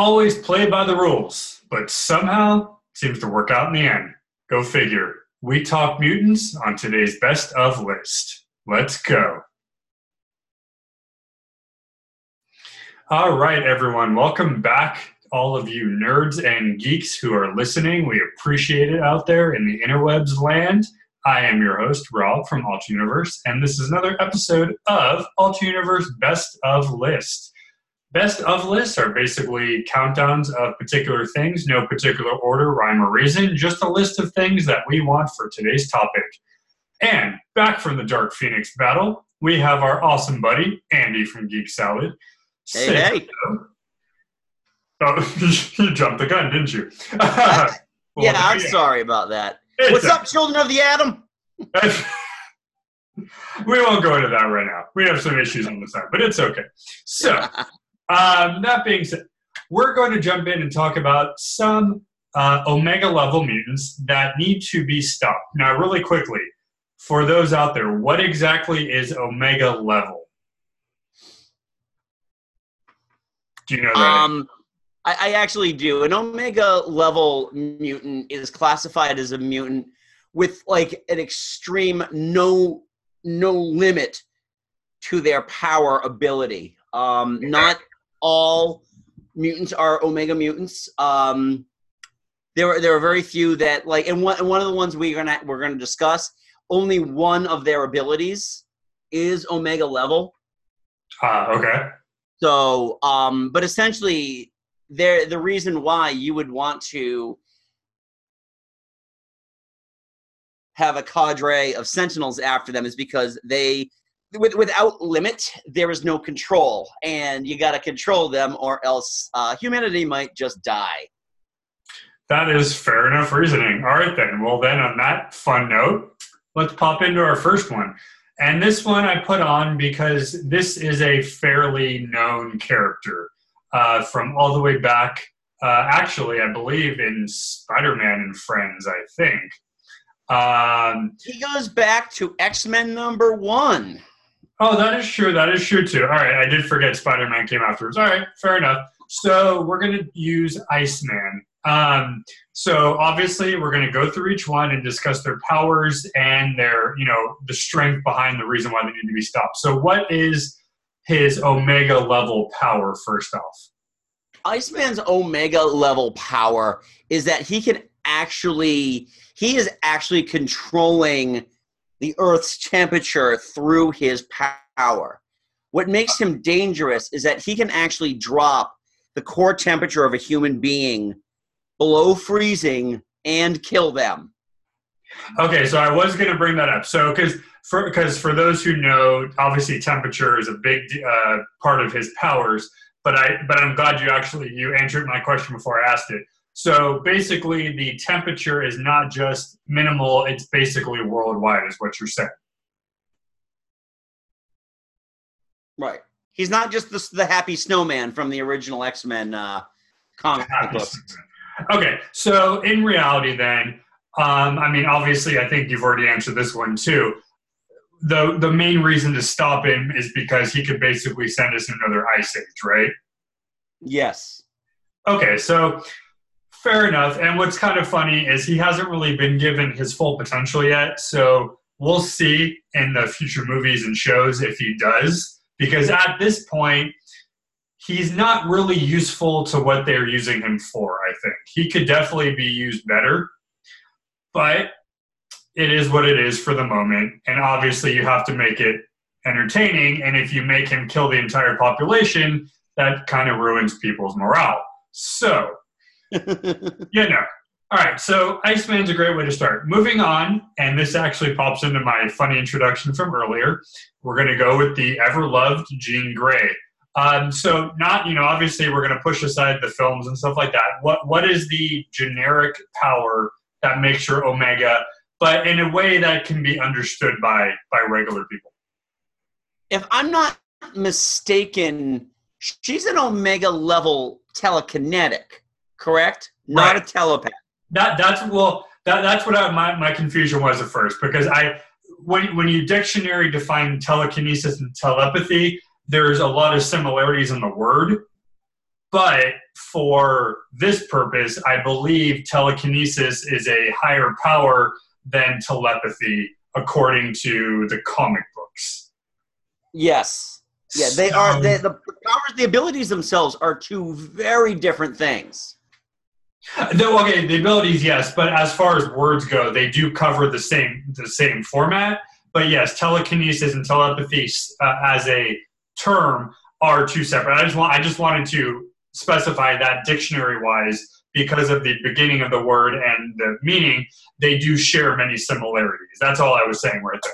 always play by the rules, but somehow seems to work out in the end. Go figure. We talk mutants on today's best of list. Let's go. All right, everyone. Welcome back, all of you nerds and geeks who are listening. We appreciate it out there in the interwebs land. I am your host, Rob from Alt Universe, and this is another episode of Alt Universe Best of List. Best of lists are basically countdowns of particular things, no particular order, rhyme, or reason, just a list of things that we want for today's topic. And back from the Dark Phoenix battle, we have our awesome buddy, Andy from Geek Salad. Hey, hey. Oh, you jumped the gun, didn't you? well, yeah, I'm yeah. sorry about that. It's What's up, children of the atom? we won't go into that right now. We have some issues on the side, but it's okay. So, um, that being said, we're going to jump in and talk about some uh, omega level mutants that need to be stopped. Now, really quickly, for those out there, what exactly is omega level? Do you know that? Um, I, I actually do. An Omega level mutant is classified as a mutant with like an extreme no no limit to their power ability. Um, not all mutants are Omega mutants. Um, there are there are very few that like, and one and one of the ones we're gonna we're gonna discuss. Only one of their abilities is Omega level. Ah, uh, okay. So, um, but essentially, there the reason why you would want to have a cadre of sentinels after them is because they with, without limit there is no control and you got to control them or else uh, humanity might just die that is fair enough reasoning all right then well then on that fun note let's pop into our first one and this one i put on because this is a fairly known character uh, from all the way back. Uh, actually, I believe in Spider-Man and Friends. I think um, he goes back to X-Men number one. Oh, that is true. That is true too. All right, I did forget Spider-Man came afterwards. All right, fair enough. So we're to use Iceman. Um, so obviously, we're to go through each one and discuss their powers and their, you know, the strength behind the reason why they need to be stopped. So, what is his omega level power first off? Iceman's omega level power is that he can actually he is actually controlling the earth's temperature through his power. What makes him dangerous is that he can actually drop the core temperature of a human being below freezing and kill them. Okay, so I was going to bring that up. So, because for because for those who know, obviously temperature is a big uh, part of his powers. But I but I'm glad you actually you answered my question before I asked it. So basically, the temperature is not just minimal; it's basically worldwide, is what you're saying. Right. He's not just the, the happy snowman from the original X Men uh, comic books. Okay, so in reality, then, um, I mean, obviously, I think you've already answered this one too the the main reason to stop him is because he could basically send us another ice age, right? Yes. Okay, so fair enough. And what's kind of funny is he hasn't really been given his full potential yet. So we'll see in the future movies and shows if he does. Because at this point, he's not really useful to what they're using him for, I think. He could definitely be used better. But it is what it is for the moment. And obviously, you have to make it entertaining. And if you make him kill the entire population, that kind of ruins people's morale. So, you no. All right, so Iceman's a great way to start. Moving on, and this actually pops into my funny introduction from earlier. We're going to go with the ever loved Jean Grey. Um, so, not you know, obviously, we're going to push aside the films and stuff like that. What what is the generic power that makes your Omega but in a way that can be understood by by regular people. If I'm not mistaken, she's an omega level telekinetic, correct? Not right. a telepath. That that's well that that's what I, my my confusion was at first because I when when you dictionary define telekinesis and telepathy, there's a lot of similarities in the word. but for this purpose, I believe telekinesis is a higher power than telepathy, according to the comic books. Yes. Yeah, they are. They, the powers, the abilities themselves are two very different things. No, okay, the abilities, yes, but as far as words go, they do cover the same the same format. But yes, telekinesis and telepathy uh, as a term are two separate. I just want I just wanted to specify that dictionary wise because of the beginning of the word and the meaning, they do share many similarities. That's all I was saying right there.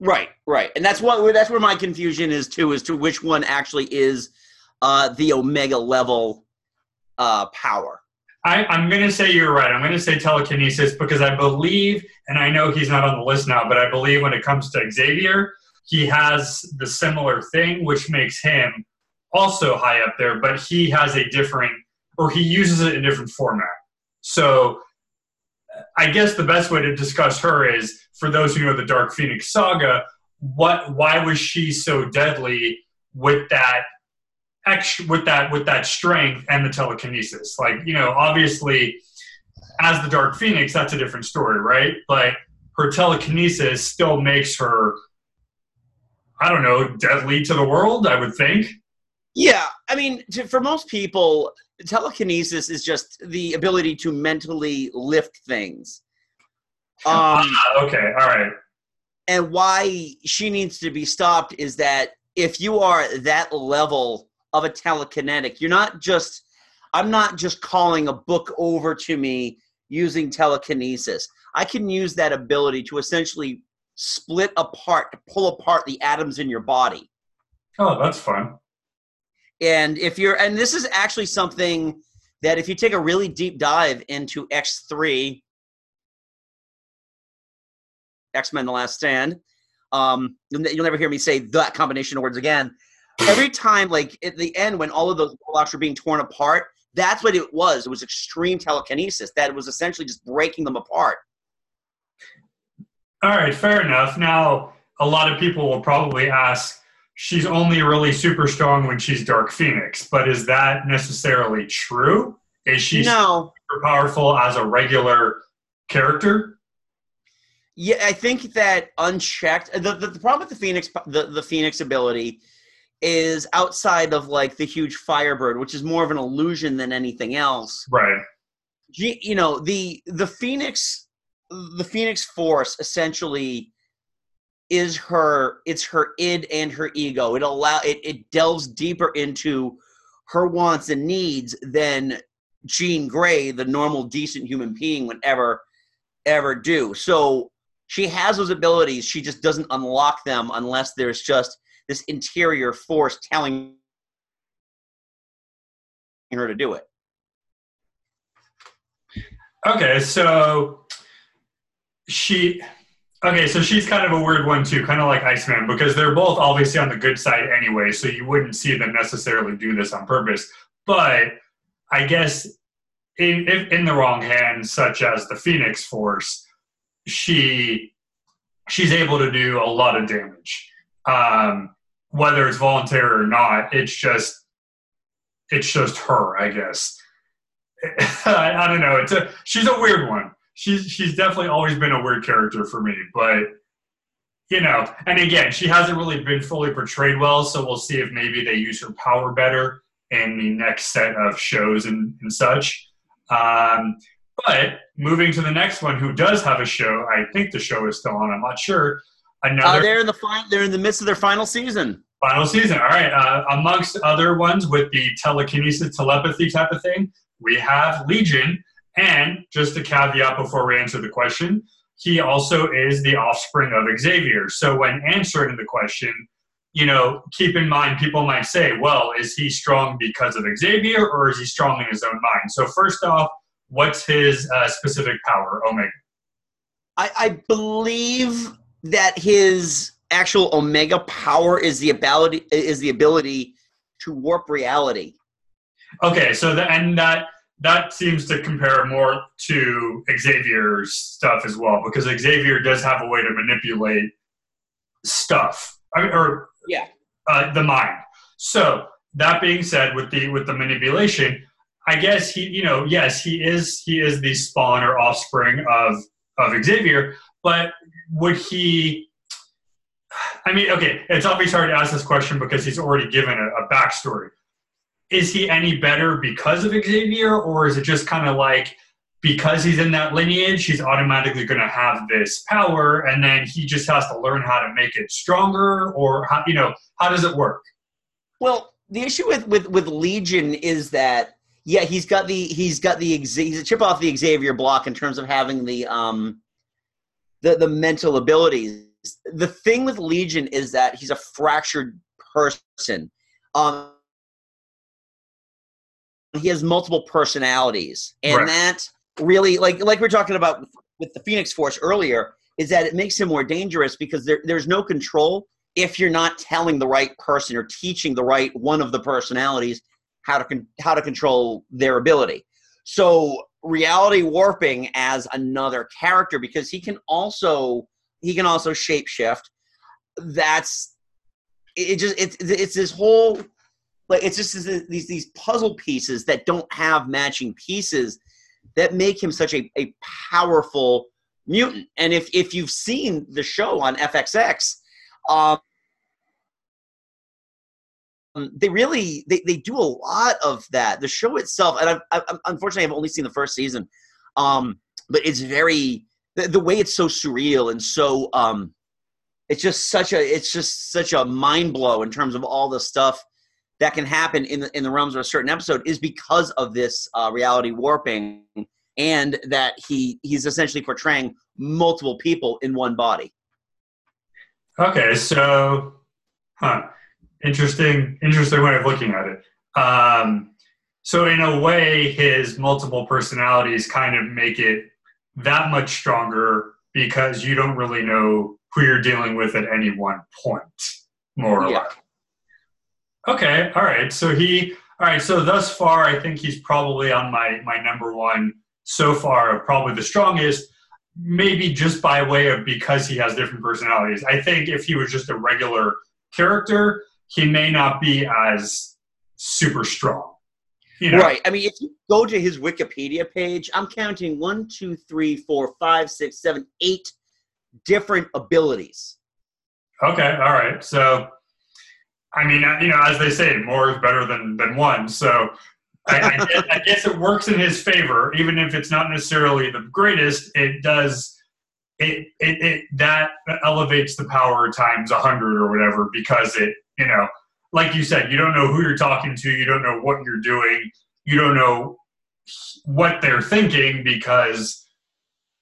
Right, right, and that's what that's where my confusion is too, as to which one actually is uh, the omega level uh, power. I, I'm going to say you're right. I'm going to say telekinesis because I believe, and I know he's not on the list now, but I believe when it comes to Xavier, he has the similar thing, which makes him also high up there, but he has a different, or he uses it in a different format. So I guess the best way to discuss her is for those who know the Dark Phoenix saga, what why was she so deadly with that extra with that with that strength and the telekinesis? Like, you know, obviously as the Dark Phoenix, that's a different story, right? But her telekinesis still makes her I don't know, deadly to the world, I would think. Yeah, I mean, to, for most people, telekinesis is just the ability to mentally lift things. Um, uh, okay, all right. And why she needs to be stopped is that if you are that level of a telekinetic, you're not just. I'm not just calling a book over to me using telekinesis. I can use that ability to essentially split apart, to pull apart the atoms in your body. Oh, that's fun. And if you're, and this is actually something that if you take a really deep dive into X3, X Men The Last Stand, um, you'll never hear me say that combination of words again. Every time, like at the end, when all of those blocks were being torn apart, that's what it was. It was extreme telekinesis that was essentially just breaking them apart. All right, fair enough. Now, a lot of people will probably ask, she's only really super strong when she's Dark Phoenix. But is that necessarily true? Is she no. super powerful as a regular character? Yeah, I think that unchecked. The, the, the problem with the Phoenix the, the Phoenix ability is outside of like the huge Firebird, which is more of an illusion than anything else. Right. You know the the Phoenix the Phoenix Force essentially is her it's her id and her ego it allow it, it delves deeper into her wants and needs than jean grey the normal decent human being would ever ever do so she has those abilities she just doesn't unlock them unless there's just this interior force telling her to do it okay so she Okay, so she's kind of a weird one too, kind of like Iceman, because they're both obviously on the good side anyway, so you wouldn't see them necessarily do this on purpose. But I guess in, in the wrong hands, such as the Phoenix Force, she she's able to do a lot of damage. Um, whether it's voluntary or not, it's just it's just her, I guess. I, I don't know. It's a she's a weird one she's she's definitely always been a weird character for me, but you know, and again, she hasn't really been fully portrayed well, so we'll see if maybe they use her power better in the next set of shows and, and such. Um, but moving to the next one, who does have a show, I think the show is still on. I'm not sure. Another. Uh, they're in the final. They're in the midst of their final season. Final season. All right. Uh, amongst other ones with the telekinesis, telepathy type of thing, we have Legion, and just a caveat before we answer the question, he also is the offspring of Xavier. So when answering the question, you know, keep in mind people might say, well, is he strong because of Xavier or is he strong in his own mind? So first off, what's his uh, specific power, Omega? I, I believe that his actual Omega power is the ability is the ability to warp reality. Okay, so the, and that that seems to compare more to Xavier's stuff as well, because Xavier does have a way to manipulate stuff, or yeah, uh, the mind. So that being said, with the with the manipulation, I guess he, you know, yes, he is he is the spawn or offspring of of Xavier, but would he? I mean, okay, it's obviously hard to ask this question because he's already given a, a backstory. Is he any better because of Xavier, or is it just kind of like because he's in that lineage, he's automatically going to have this power, and then he just has to learn how to make it stronger, or how, you know, how does it work? Well, the issue with with with Legion is that yeah, he's got the he's got the he's a chip off the Xavier block in terms of having the um the the mental abilities. The thing with Legion is that he's a fractured person. Um, he has multiple personalities, and right. that really like like we are talking about with the Phoenix Force earlier is that it makes him more dangerous because there, there's no control if you're not telling the right person or teaching the right one of the personalities how to con- how to control their ability. So reality warping as another character because he can also he can also shapeshift. That's it. Just it's it's this whole like it's just these these puzzle pieces that don't have matching pieces that make him such a, a powerful mutant. And if if you've seen the show on FXX, um, they really they, they do a lot of that. The show itself, and I've, I've unfortunately I've only seen the first season, um, but it's very the, the way it's so surreal and so um, it's just such a it's just such a mind blow in terms of all the stuff that can happen in the in the realms of a certain episode is because of this uh, reality warping and that he he's essentially portraying multiple people in one body. Okay, so huh interesting interesting way of looking at it. Um, so in a way his multiple personalities kind of make it that much stronger because you don't really know who you're dealing with at any one point more or yeah. less. Okay all right. So he all right so thus far i think he's probably on my my number one so far probably the strongest maybe just by way of because he has different personalities. I think if he was just a regular character he may not be as super strong. You know? Right. I mean, if you go to his Wikipedia page, I'm counting one, two, three, four, five, six, seven, eight different abilities. Okay. All right. So, I mean, you know, as they say, more is better than than one. So, I, I, guess, I guess it works in his favor, even if it's not necessarily the greatest. It does. It, it, it that elevates the power times a hundred or whatever because it you know, like you said, you don't know who you're talking to, you don't know what you're doing, you don't know what they're thinking because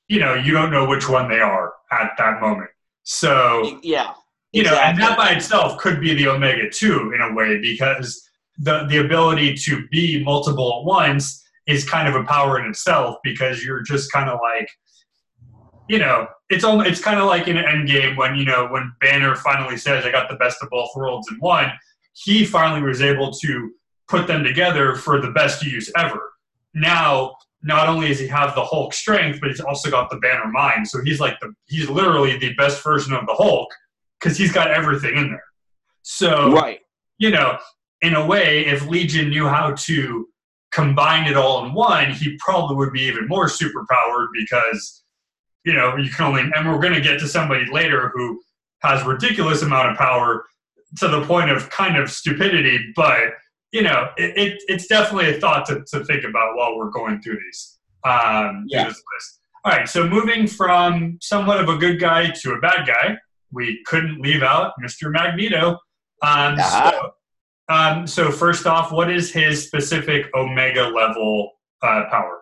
you know you don't know which one they are at that moment. So yeah, you know, and that by itself could be the omega two in a way because the the ability to be multiple at once is kind of a power in itself because you're just kind of like you know, it's almost, it's kind of like in an Endgame when you know when Banner finally says, "I got the best of both worlds in one." He finally was able to put them together for the best use ever. Now, not only does he have the Hulk strength, but he's also got the Banner mind. So he's like the he's literally the best version of the Hulk because he's got everything in there. So right, you know, in a way, if Legion knew how to combine it all in one, he probably would be even more superpowered because you know, you can only, and we're going to get to somebody later who has ridiculous amount of power to the point of kind of stupidity, but you know, it, it it's definitely a thought to, to think about while we're going through these. Um, yeah. Through. All right, so moving from somewhat of a good guy to a bad guy, we couldn't leave out Mr. Magneto. Um, uh-huh. so, um, so first off, what is his specific Omega level uh, power?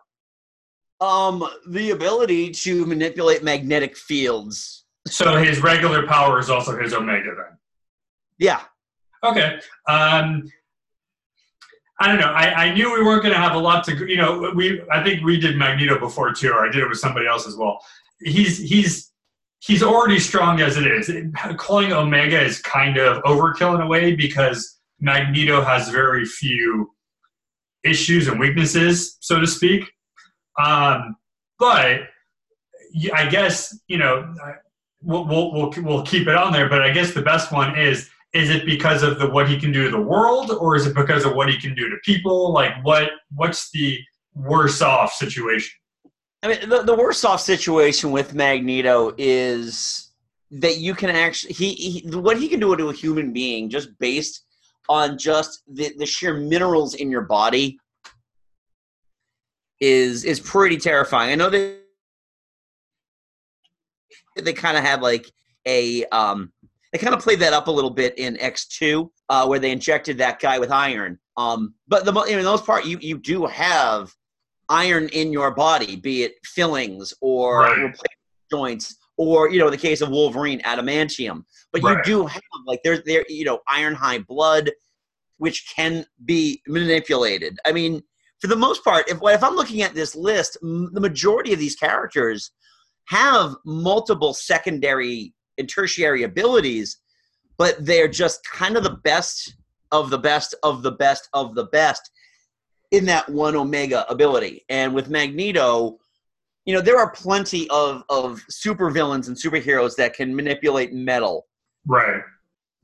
Um, the ability to manipulate magnetic fields. So his regular power is also his omega then. Yeah. Okay. Um, I don't know. I, I knew we weren't going to have a lot to, you know, we, I think we did Magneto before too, or I did it with somebody else as well. He's, he's, he's already strong as it is. Calling Omega is kind of overkill in a way because Magneto has very few issues and weaknesses, so to speak. Um, but I guess you know we'll, we'll we'll we'll keep it on there. But I guess the best one is is it because of the what he can do to the world, or is it because of what he can do to people? Like, what what's the worse off situation? I mean, the, the worse off situation with Magneto is that you can actually he, he what he can do to a human being just based on just the, the sheer minerals in your body is is pretty terrifying. I know they they kind of had like a um they kind of played that up a little bit in X2 uh, where they injected that guy with iron. Um, but the in the most part, you you do have iron in your body, be it fillings or Right. joints, or you know, in the case of Wolverine, adamantium. But Right. you do have like there's there you know iron high blood, which can be manipulated. I mean, for the most part, if if I'm looking at this list, m- the majority of these characters have multiple secondary and tertiary abilities, but they're just kind of the best of the best of the best of the best in that one omega ability. And with Magneto, you know, there are plenty of of supervillains and superheroes that can manipulate metal. Right.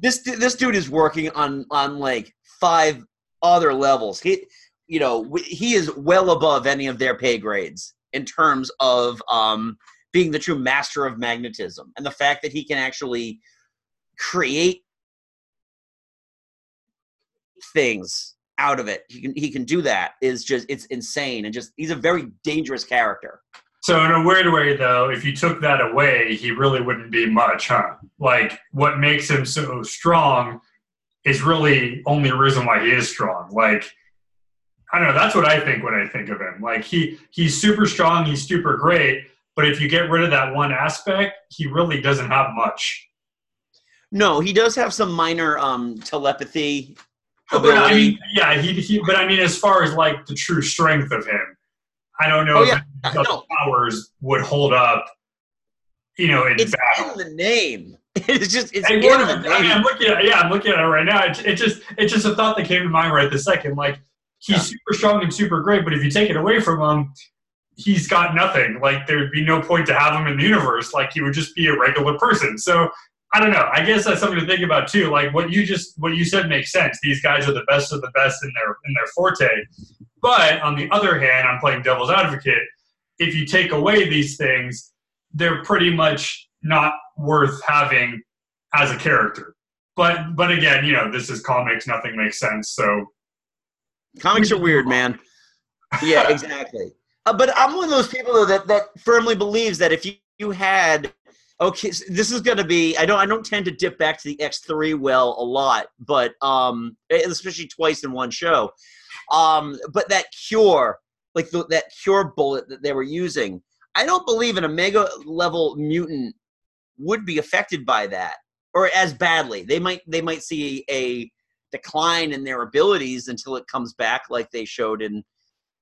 This this dude is working on on like five other levels. He you know, he is well above any of their pay grades in terms of um being the true master of magnetism and the fact that he can actually create things out of it. He can he can do that is just it's insane and just he's a very dangerous character. So in a weird way, though, if you took that away, he really wouldn't be much, huh? Like what makes him so strong is really only reason why he is strong. Like I don't know. That's what I think when I think of him. Like he he's super strong. He's super great. But if you get rid of that one aspect, he really doesn't have much. No, he does have some minor um telepathy But I mean, yeah, he, he. But I mean, as far as like the true strength of him, I don't know Oh, if yeah. his Uh, no. powers would hold up. You know, in it's battle. in the name. It's just it's in the I mean, I'm looking at yeah, I'm looking at it right now. It, it just it's just a thought that came to mind right this second. Like he's Yeah. super strong and super great, but if you take it away from him, he's got nothing. Like there'd be no point to have him in the universe. Like he would just be a regular person. So I don't know. I guess that's something to think about too. Like what you just what you said makes sense. These guys are the best of the best in their in their forte. But on the other hand, I'm playing devil's advocate. If you take away these things, they're pretty much not worth having as a character. But but again, you know, this is comics. Nothing makes sense. So Comics are weird, man. Yeah, exactly. Uh, but I'm one of those people though that that firmly believes that if you, you had okay, s this is going to be. I don't. I don't tend to dip back to the X3 well a lot, but um, especially twice in one show. Um, but that cure, like the, that cure bullet that they were using, I don't believe an Omega level mutant would be affected by that or as badly. They might they might see a decline in their abilities until it comes back, like they showed in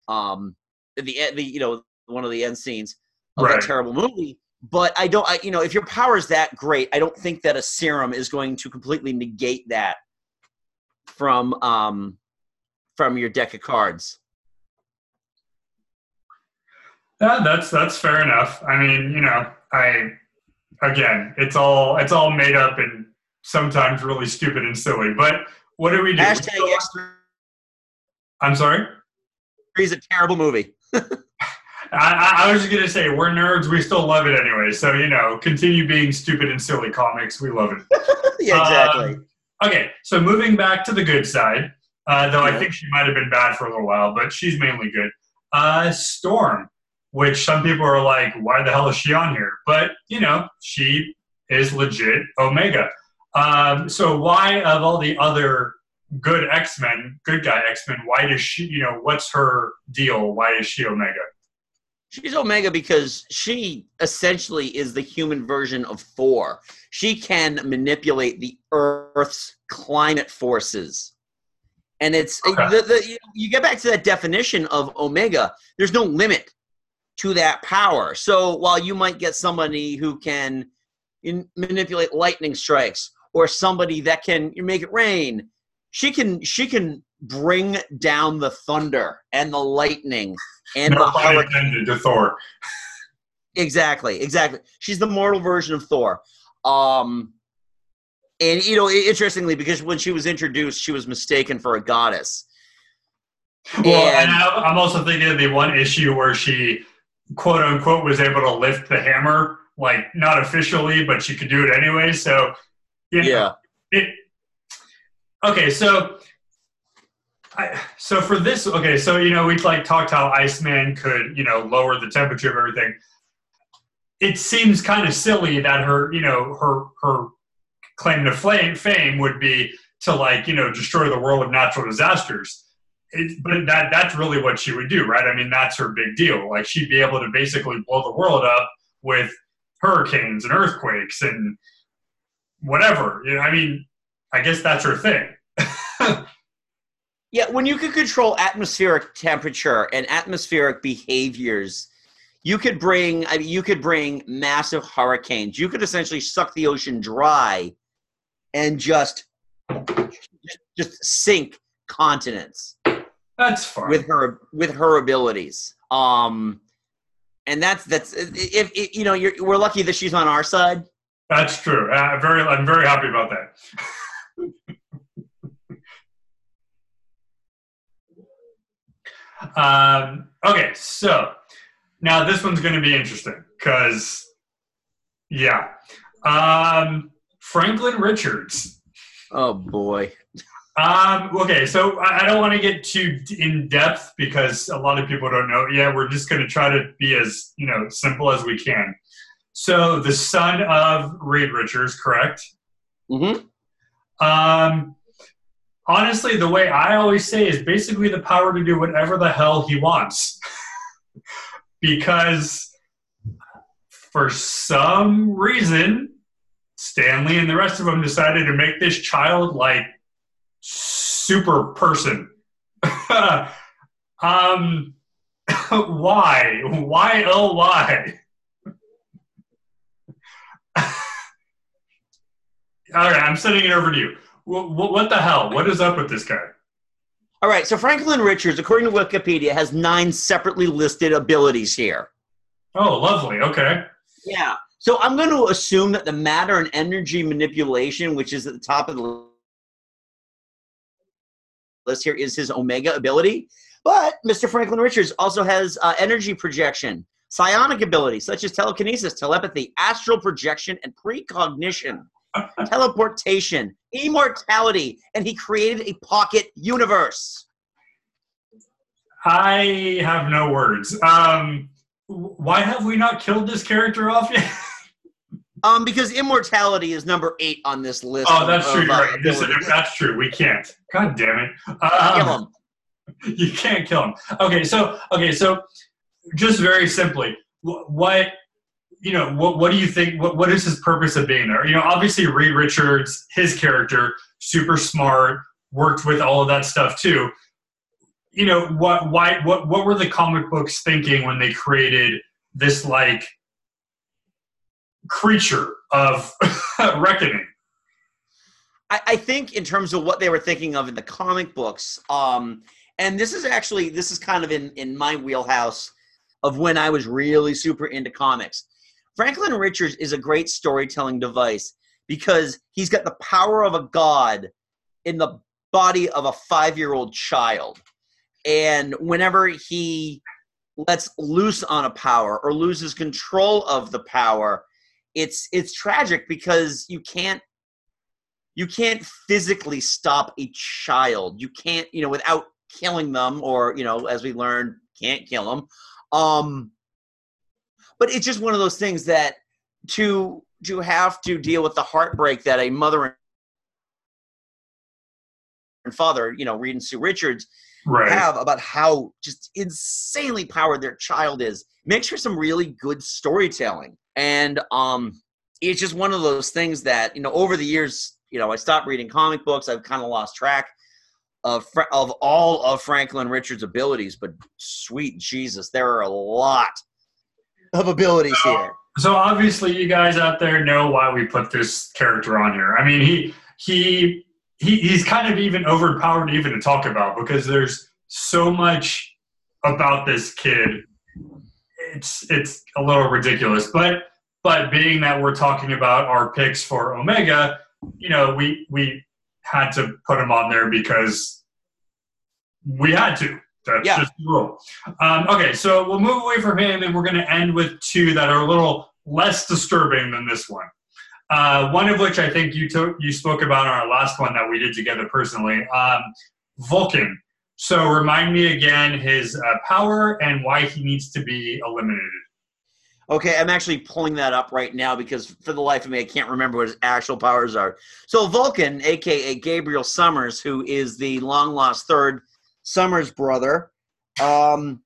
um the the you know one of the end scenes of Right. that terrible movie. But I don't, I, you know, if your power is that great, I don't think that a serum is going to completely negate that from um from your deck of cards. yeah, that's that's fair enough. I mean, you know, I again, it's all it's all made up and sometimes really stupid and silly. But what do we do? Hashtag X3 I'm sorry. is a terrible movie. I, I, was just gonna say we're nerds. We still love it anyway. So you know, continue being stupid and silly comics. We love it. yeah, exactly. Um, okay, so moving back to the good side, uh, though I think she might have been bad for a little while, but she's mainly good. Uh, Storm, which some people are like, why the hell is she on here? But you know, she is legit Omega. Um, so why of all the other good X Men, good guy X Men, why does she? You know, what's her deal? Why is she Omega? She's Omega because she essentially is the human version of Thor. She can manipulate the Earth's climate forces. And it's Okay. the, the, you- you get back to that definition of Omega, there's no limit to that power. So while you might get somebody who can in, manipulate lightning strikes or somebody that can make it rain, she can she can bring down the thunder and the lightning and the hurricane. to Thor. Exactly, exactly. She's the mortal version of Thor. Um, And you know, interestingly, because when she was introduced, she was mistaken for a goddess. Well, and, and I'm also thinking of the one issue where she, quote unquote, was able to lift the hammer, like not officially, but she could do it anyway. So, you know, yeah. It, okay, so I, so for this, okay, so you know we like talked how Iceman could you know lower the temperature of everything. It seems kind of silly that her you know her her claim to flame, fame would be to like you know destroy the world of natural disasters. It, but that that's really what she would do, right? I mean, that's her big deal. Like she'd be able to basically blow the world up with hurricanes and earthquakes and whatever. You know, I mean, I guess that's her thing. Yeah, when you could control atmospheric temperature and atmospheric behaviors, you could bring I mean, you could bring massive hurricanes. You could essentially suck the ocean dry and just just sink continents. That's fine with her with her abilities. Um, and that's that's if, if you know you're, we're lucky that she's on our side. That's true. Uh, very, I'm very happy about that. Um, okay, so now this one's going to be interesting because, yeah, um, Franklin Richards. Oh boy. Um, okay, so I, I don't want to get too in depth because a lot of people don't know. Yeah, we're just going to try to be as you know simple as we can. So the son of Reed Richards, correct? Mm-hmm. Um, honestly, the way I always say is basically the power to do whatever the hell he wants. because for some reason, Stan Lee and the rest of them decided to make this child like super person. um, why? Why? Oh, why? All right, I'm sending it over to you what, what the hell? What is up with this guy? All right, so Franklin Richards, according to Wikipedia, has nine separately listed abilities here. Oh, lovely. Okay. Yeah. So I'm going to assume that the matter and energy manipulation, which is at the top of the list here, is his Omega ability. But Mr. Franklin Richards also has uh, energy projection, psionic abilities such as telekinesis, telepathy, astral projection, and precognition teleportation, immortality, and he created a pocket universe. I have no words. Um, why have we not killed this character off yet? um, because immortality is number eight on this list. Oh, that's of, true. Uh, right. This, that's true. We can't. God damn it. Um, kill him. You can't kill him. Okay, so okay, so just very simply, what you know, what, what do you think? What, what is his purpose of being there? You know, obviously Reed Richards, his character, super smart, worked with all of that stuff too. You know, what, why, what, what were the comic books thinking when they created this like creature of reckoning? I, I think in terms of what they were thinking of in the comic books, um, and this is actually this is kind of in in my wheelhouse of when I was really super into comics. Franklin Richards is a great storytelling device because he's got the power of a god in the body of a five year old child. And whenever he lets loose on a power or loses control of the power, it's it's tragic because you can't you can't physically stop a child. You can't, you know, without killing them or, you know, as we learned, can't kill them. Um but it's just one of those things that to to have to deal with the heartbreak that a mother and father, you know, Reed and Sue Richards, right. have about how just insanely powered their child is makes for some really good storytelling. And um, it's just one of those things that you know over the years, you know, I stopped reading comic books. I've kind of lost track of of all of Franklin Richards' abilities, but sweet Jesus, there are a lot of abilities so, here. So obviously, you guys out there know why we put this character on here. I mean, he he he he's kind of even overpowered even to talk about because there's so much about this kid. It's it's a little ridiculous, but but being that we're talking about our picks for Omega, you know, we we had to put him on there because we had to. That's Yeah. just the rule. Um, okay, so we'll move away from him, and we're going to end with two that are a little less disturbing than this one. Uh, one of which I think you took you spoke about on our last one that we did together personally. Um, Vulcan. So remind me again his uh, power and why he needs to be eliminated. Okay, I'm actually pulling that up right now because for the life of me, I can't remember what his actual powers are. So Vulcan, aka Gabriel Summers, who is the long lost third Summers brother, um,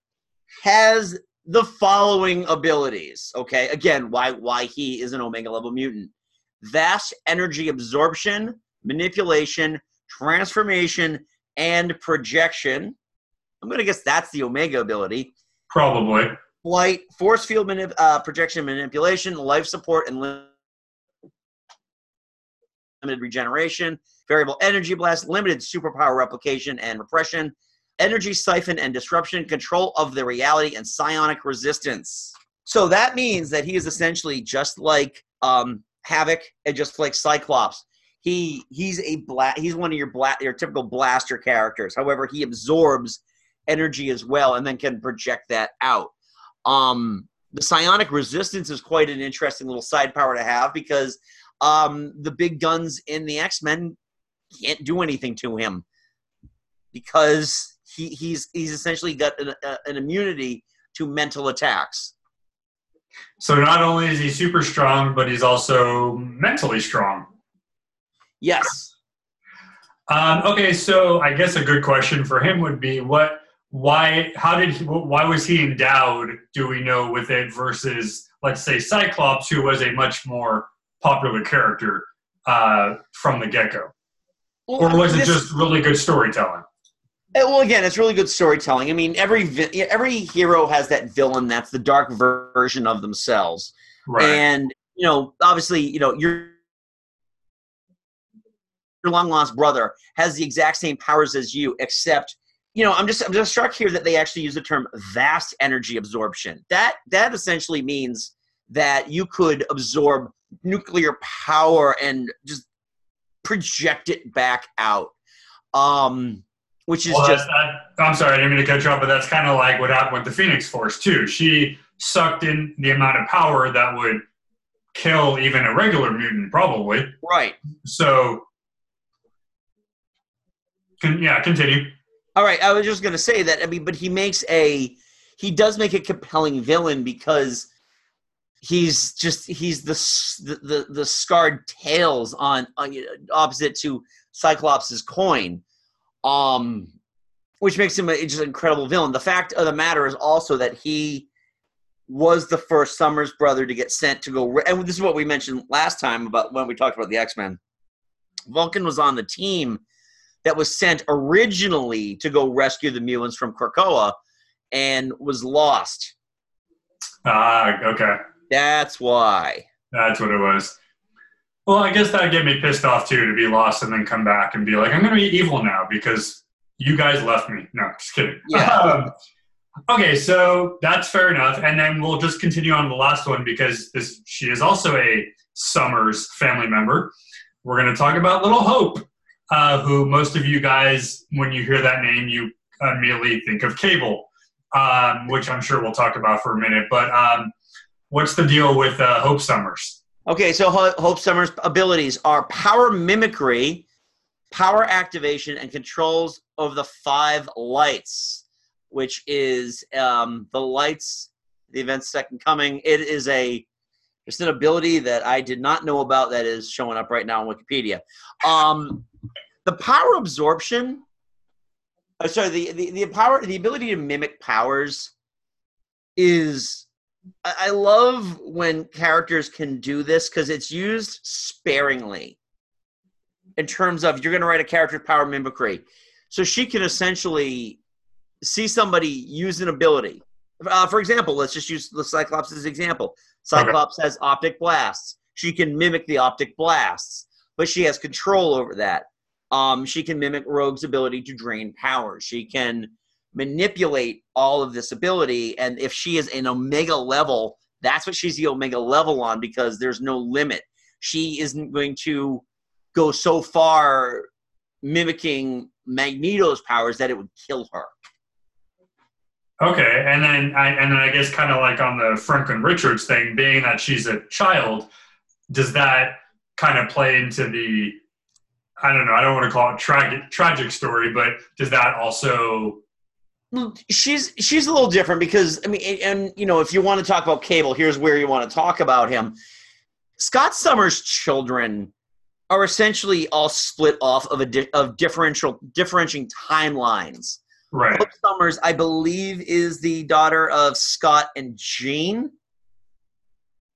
has the following abilities. Okay, again, why why he is an Omega level mutant: vast energy absorption, manipulation, transformation, and projection. I'm gonna guess that's the Omega ability Probably. Flight, force field manip- uh, projection manipulation, life support, and limited regeneration, variable energy blast, limited superpower replication and repression, energy siphon and disruption, control of the reality, and psionic resistance. So that means that he is essentially just like um, Havoc and just like Cyclops. He he's a bla- he's one of your bla- your typical blaster characters. However, he absorbs energy as well and then can project that out. Um, the psionic resistance is quite an interesting little side power to have because um, the big guns in the X Men can't do anything to him because he, he's he's essentially got an, a, an immunity to mental attacks. So not only is he super strong, but he's also mentally strong. Yes. Um, okay, so I guess a good question for him would be what, why, how did he, why was he endowed? Do we know with it versus, let's say, Cyclops, who was a much more popular character uh, from the get go, or was it just really good storytelling? Uh, Well, again, it's really good storytelling. I mean, every vi- every hero has that villain that's the dark version of themselves. Right. And you know, obviously, you know, your your long lost brother has the exact same powers as you, except you know, I'm just I'm just struck here that they actually use the term vast energy absorption. That that essentially means that you could absorb nuclear power and just project it back out. Um which is Well, just that, I'm sorry, I didn't mean to cut you off, but that's kind of like what happened with the Phoenix Force too. She sucked in the amount of power that would kill even a regular mutant, probably. right. So, con- yeah, continue. All right, I was just to say that. I mean, but he makes a he does make a compelling villain because he's just he's the the the, the scarred tails on, on opposite to Cyclops's coin, um, which makes him a, just an incredible villain. The fact of the matter is also that he was the first Summers brother to get sent to go. And this is what we mentioned last time about when we talked about the X Men. Vulcan was on the team that was sent originally to go rescue the mutants from Krakoa and was lost. Ah, okay. That's why. That's what it was. Well, I guess that'd get me pissed off too to be lost and then come back and be like, I'm going to be evil now because you guys left me. No, just kidding. Yeah. Um, okay, so that's fair enough. And then we'll just continue on the last one because this she is also a Summers family member. We're going to talk about Little Hope, uh, who most of you guys, when you hear that name, you immediately think of Cable, um, which I'm sure we'll talk about for a minute. But um, what's the deal with uh, Hope Summers? Okay, so Ho- Hope Summers' abilities are power mimicry, power activation, and controls of the five lights, which is um, the lights, the event's second coming. It is a it's an ability that I did not know about that is showing up right now on Wikipedia. Um, the power absorption. Uh, sorry, the, the the power, the ability to mimic powers is I I love when characters can do this because it's used sparingly in terms of you're going to write a character with power mimicry. So she can essentially see somebody use an ability. Uh, for example, let's just use the Cyclops as an example. Cyclops has optic blasts. She can mimic the optic blasts, but she has control over that. Um, she can mimic Rogue's ability to drain power. She can manipulate all of this ability and if she is an omega level that's what she's the omega level on because there's no limit she isn't going to go so far mimicking Magneto's powers that it would kill her. Okay, and then I and then I guess kind of like on the Franklin Richards thing, being that she's a child, does that kind of play into the I don't know, I don't want to call it tragic tragic story, but does that also she's she's a little different because I mean and, you know if you want to talk about Cable, here's where you want to talk about him. Scott Summers' children are essentially all split off of a di- of differential differentiating timelines. right? Hope Summers, I believe, is the daughter of Scott and Jean,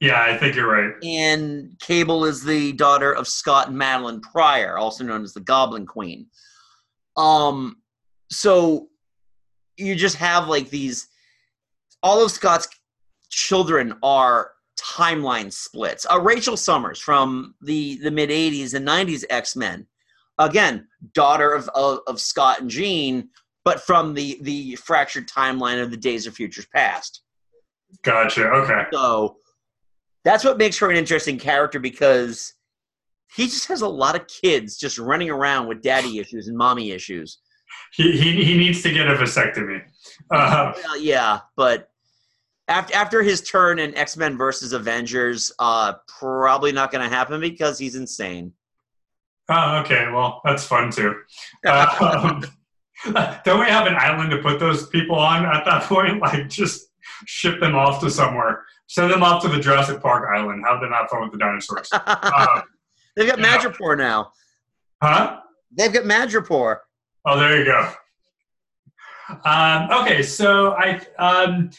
Yeah, I think you're right. and Cable is the daughter of Scott and Madelyne Pryor, also known as the Goblin Queen. Um, so you just have like these. All of Scott's children are timeline splits. Uh, Rachel Summers from the the mid '80s and '90s X Men, again, daughter of, of of Scott and Jean, but from the the fractured timeline of the Days of Futures Past. Gotcha. Okay. So that's what makes her an interesting character because he just has a lot of kids just running around with daddy issues and mommy issues. He he, he needs to get a vasectomy. Uh, Well, yeah, but after after his turn in X Men versus Avengers, uh, probably not going to happen because he's insane. oh, okay. Well, that's fun too. Um, don't we have an island to put those people on at that point? Like, just ship them off to somewhere. Send them off to the Jurassic Park island. Have them have fun with the dinosaurs. Uh, They've got yeah. Madripoor now. huh? They've got Madripoor. Oh, there you go. Um, okay, so I um,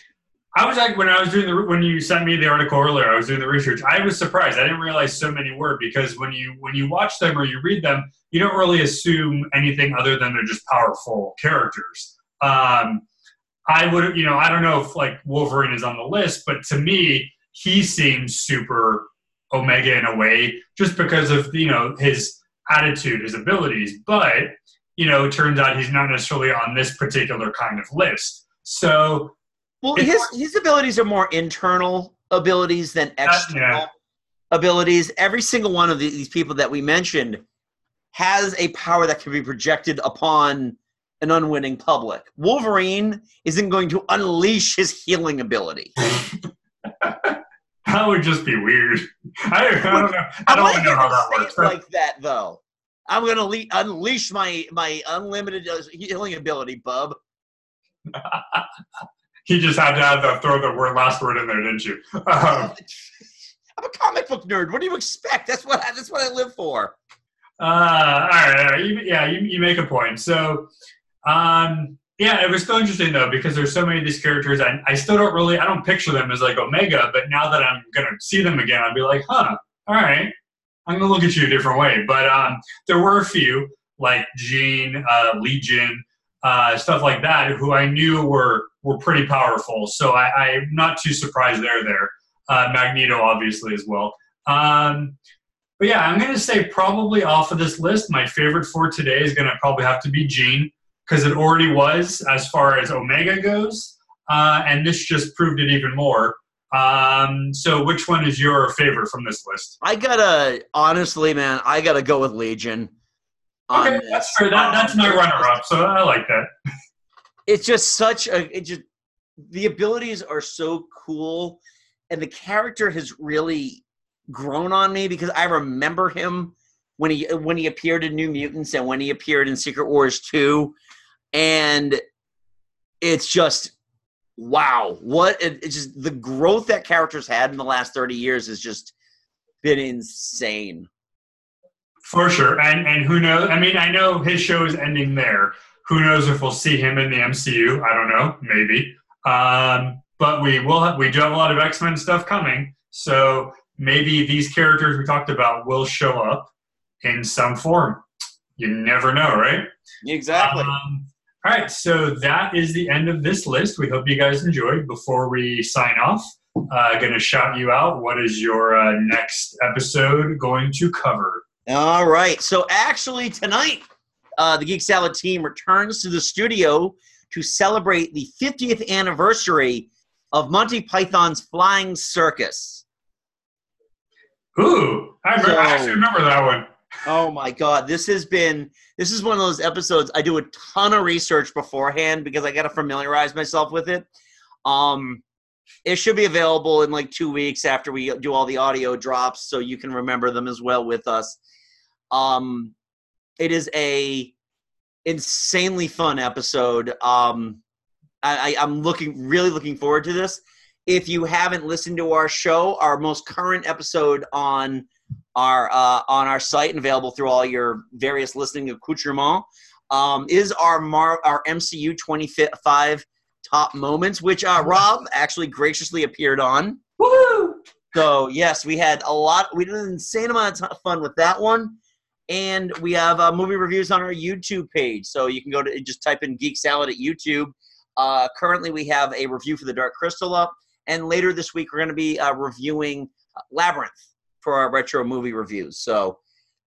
I was like when I was doing the when you sent me the article earlier, I was doing the research. I was surprised. I didn't realize so many were because when you when you watch them or you read them, you don't really assume anything other than they're just powerful characters. Um, I would, you know, I don't know if like Wolverine is on the list, but to me, he seems super Omega in a way, just because of you know his attitude, his abilities. But you know, it turns out he's not necessarily on this particular kind of list. So Well, his his abilities are more internal abilities than uh, external yeah. abilities. Every single one of these people that we mentioned has a power that can be projected upon an unwitting public. Wolverine isn't going to unleash his healing ability. that would just be weird. I, I don't know. I don't not even know how gonna that say works. it like that though. I'm gonna le- unleash my my unlimited uh, healing ability, bub. he just had to have the throw the word last word in there, didn't you? Um, I'm a comic book nerd. What do you expect? That's what I, that's what I live for. Uh, all right, all right. You, yeah, you, you make a point. So, um, yeah, it was still interesting though because there's so many of these characters. I, I still don't really, I don't picture them as like Omega, but now that I'm gonna see them again, I'd be like, huh, all right, I'm gonna look at you a different way. But um, there were a few like Jean, uh, Legion, uh, stuff like that, who I knew were were pretty powerful. So I, I'm not too surprised they're there. Uh, Magneto, obviously, as well. Um, but yeah, I'm to say probably off of this list, my favorite for today is to probably have to be Jean because it already was as far as Omega goes, uh, and this just proved it even more. Um, so, which one is your favorite from this list? I gotta honestly, man, I gotta go with Legion. Okay, that's fair. That, that's my runner-up, so I like that. It's just such a. It just the abilities are so cool, and the character has really grown on me because I remember him when he when he appeared in New Mutants and when he appeared in Secret Wars two, and it's just wow what it, it's just the growth that characters had in the last 30 years has just been insane For sure, and and who knows? I mean, I know his show is ending there. Who knows if we'll see him in the MCU? I don't know. Maybe. Um, but we will. Have, we do have a lot of X Men stuff coming, so maybe these characters we talked about will show up in some form. You never know, right? exactly Um, all right, so that is the end of this list. We hope you guys enjoyed. Before we sign off, uh, going to shout you out. What is your uh, next episode going to cover? All right. So actually, tonight, uh, the Geek Salad team returns to the studio to celebrate the 50th anniversary of Monty Python's Flying Circus. Ooh, I, remember, I actually remember that one. Oh my god, this has been this is one of those episodes I do a ton of research beforehand because I got to familiarize myself with it. Um it should be available in like 2 weeks after we do all the audio drops so you can remember them as well with us. Um it is a insanely fun episode. Um I, I I'm looking really looking forward to this. If you haven't listened to our show, our most current episode on our uh, on our site and available through all your various listening accoutrements um, is our Mar- our MCU 25 top moments, which uh, Rob actually graciously appeared on. Woo! So yes, we had a lot. We did an insane amount of fun with that one, and we have uh, movie reviews on our YouTube page. So you can go to just type in Geek Salad at YouTube. Uh, currently, we have a review for the Dark Crystal up, and later this week we're going to be uh, reviewing Labyrinth for our retro movie reviews. So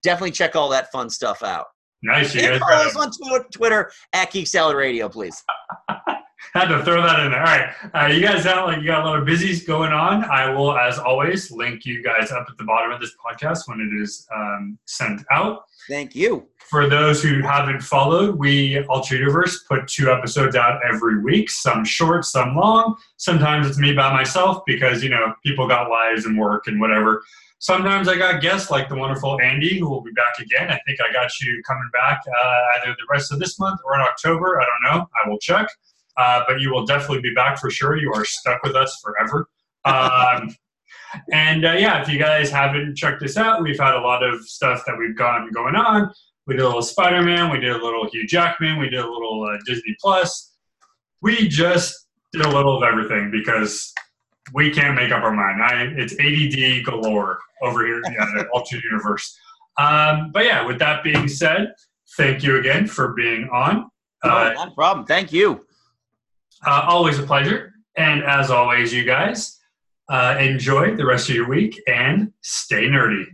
definitely check all that fun stuff out. Nice, you And guys. follow us on Twitter at Geek Salad Radio, please. Had to throw that in there. All right. Uh, you guys sound like you got a lot of busies going on. I will, as always, link you guys up at the bottom of this podcast when it is um, sent out. Thank you. For those who haven't followed, we, Altered Universe, put two episodes out every week, some short, some long. Sometimes it's me by myself because, you know, people got lives and work and whatever. Sometimes I got guests like the wonderful Andy, who will be back again. I think I got you coming back uh, either the rest of this month or in October. I don't know. I will check. Uh, but you will definitely be back for sure. You are stuck with us forever. Um, and uh, yeah, if you guys haven't checked this out, we've had a lot of stuff that we've gotten going on. We did a little Spider Man, we did a little Hugh Jackman, we did a little uh, Disney Plus. We just did a little of everything because we can't make up our mind. I, it's ADD galore over here at the alternate Universe. Um, but yeah, with that being said, thank you again for being on. Uh, no, not problem. Thank you. uh, always a pleasure. And as always, you guys, uh, enjoy the rest of your week and stay nerdy.